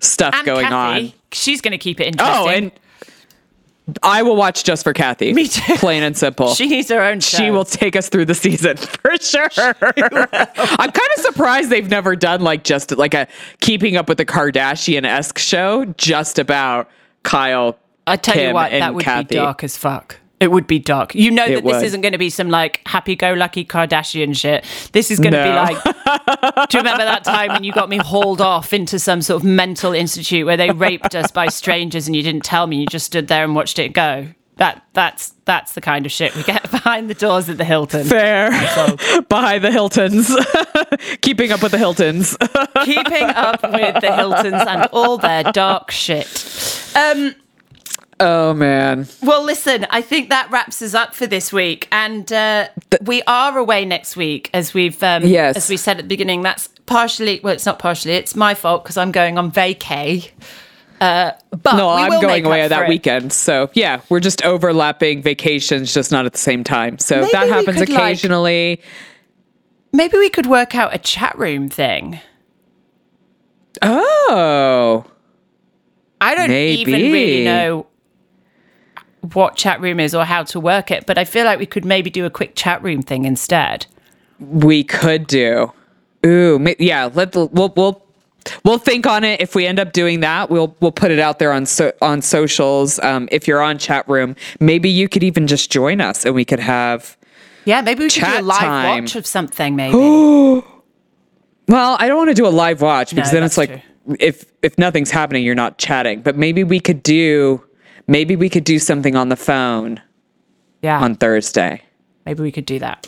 stuff and going Kathy, on. she's going to keep it interesting. Oh, and I will watch just for Kathy. Me too. [laughs] Plain and simple. she needs her own show. She will take us through the season [laughs] for sure. [laughs] I'm kind of surprised they've never done like just like a keeping up with the Kardashian esque show just about Kyle. I tell you what, that would Kathy. be dark as fuck. It would be dark. You know that It this isn't going to be some like happy-go-lucky Kardashian shit. This is going to be like. do you remember that time when you got me hauled off into some sort of mental institute where they raped us by strangers and you didn't tell me? You just stood there and watched it go. That that's that's the kind of shit we get [laughs] behind the doors at the Hilton. Fair. Behind the Hiltons. [laughs] Keeping up with the Hiltons. [laughs] Keeping up with the Hiltons and all their dark shit. Um, oh, man. Well, listen, I think that wraps us up for this week, and uh, we are away next week, as we've um, Yes. as we said at the beginning. That's partially well, it's not partially, it's my fault because I'm going on vacay. Uh, but No, we I'm going away that it. weekend. So, yeah, we're just overlapping vacations, just not at the same time. So Maybe that happens could, like- occasionally. Maybe we could work out a chat room thing. Oh. I don't even really know what chat room is or how to work it, but I feel like we could maybe do a quick chat room thing instead. We could do. Ooh, yeah. Let we'll we'll we'll think on it. If we end up doing that, we'll we'll put it out there on so, on socials. Um, if you're on chat room, maybe you could even just join us, and we could have. Yeah, maybe we could do a live time. watch of something. Maybe. [gasps] Well, I don't want to do a live watch because No, then it's like if if nothing's happening, you're not chatting. But maybe we could do maybe we could do something on the phone yeah, on Thursday. maybe we could do that.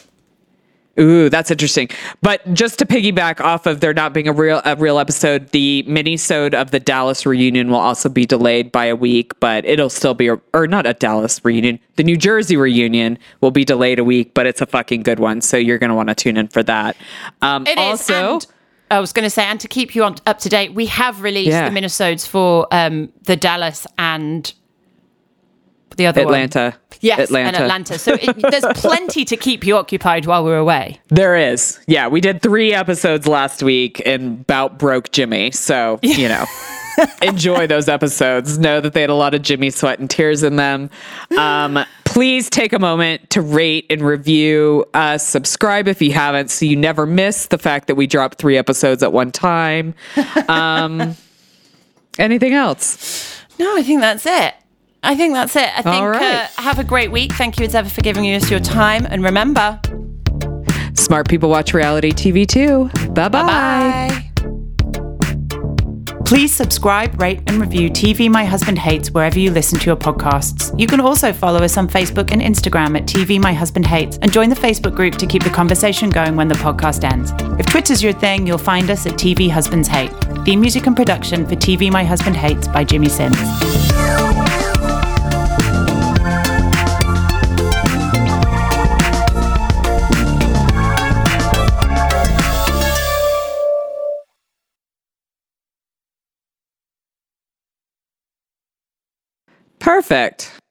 Ooh, that's interesting. But just to piggyback off of there not being a real a real episode, the mini-sode of the Dallas reunion will also be delayed by a week, but it'll still be a, or not a Dallas reunion. The New Jersey reunion will be delayed a week, but it's a fucking good one, so you're going to want to tune in for that. Um It is. also and I was going to say, and to keep you on, up to date, we have released Yeah. the minisodes for um, the Dallas and the other one. Atlanta. Yes, Atlanta. and Atlanta. So it, there's [laughs] plenty to keep you occupied while we're away. There is. Yeah, we did 3 episodes last week and about broke Jimmy. So, you know. [laughs] enjoy those episodes. Know that they had a lot of Jimmy sweat and tears in them. Um, please take a moment to rate and review us. Subscribe if you haven't, so you never miss the fact that we drop three episodes at one time. [laughs] Um, anything else? No, I think that's it. I think that's it. I think All right. uh, have a great week. Thank you as ever for giving us your time. And remember, Smart people watch reality TV too. Bye bye. bye. Please subscribe, rate, and review TV My Husband Hates wherever you listen to your podcasts. You can also follow us on Facebook and Instagram at TV My Husband Hates and join the Facebook group to keep the conversation going when the podcast ends. If Twitter's your thing, you'll find us at TV Husbands Hate. Theme music and production for TV My Husband Hates by Jimmy Sims. Perfect.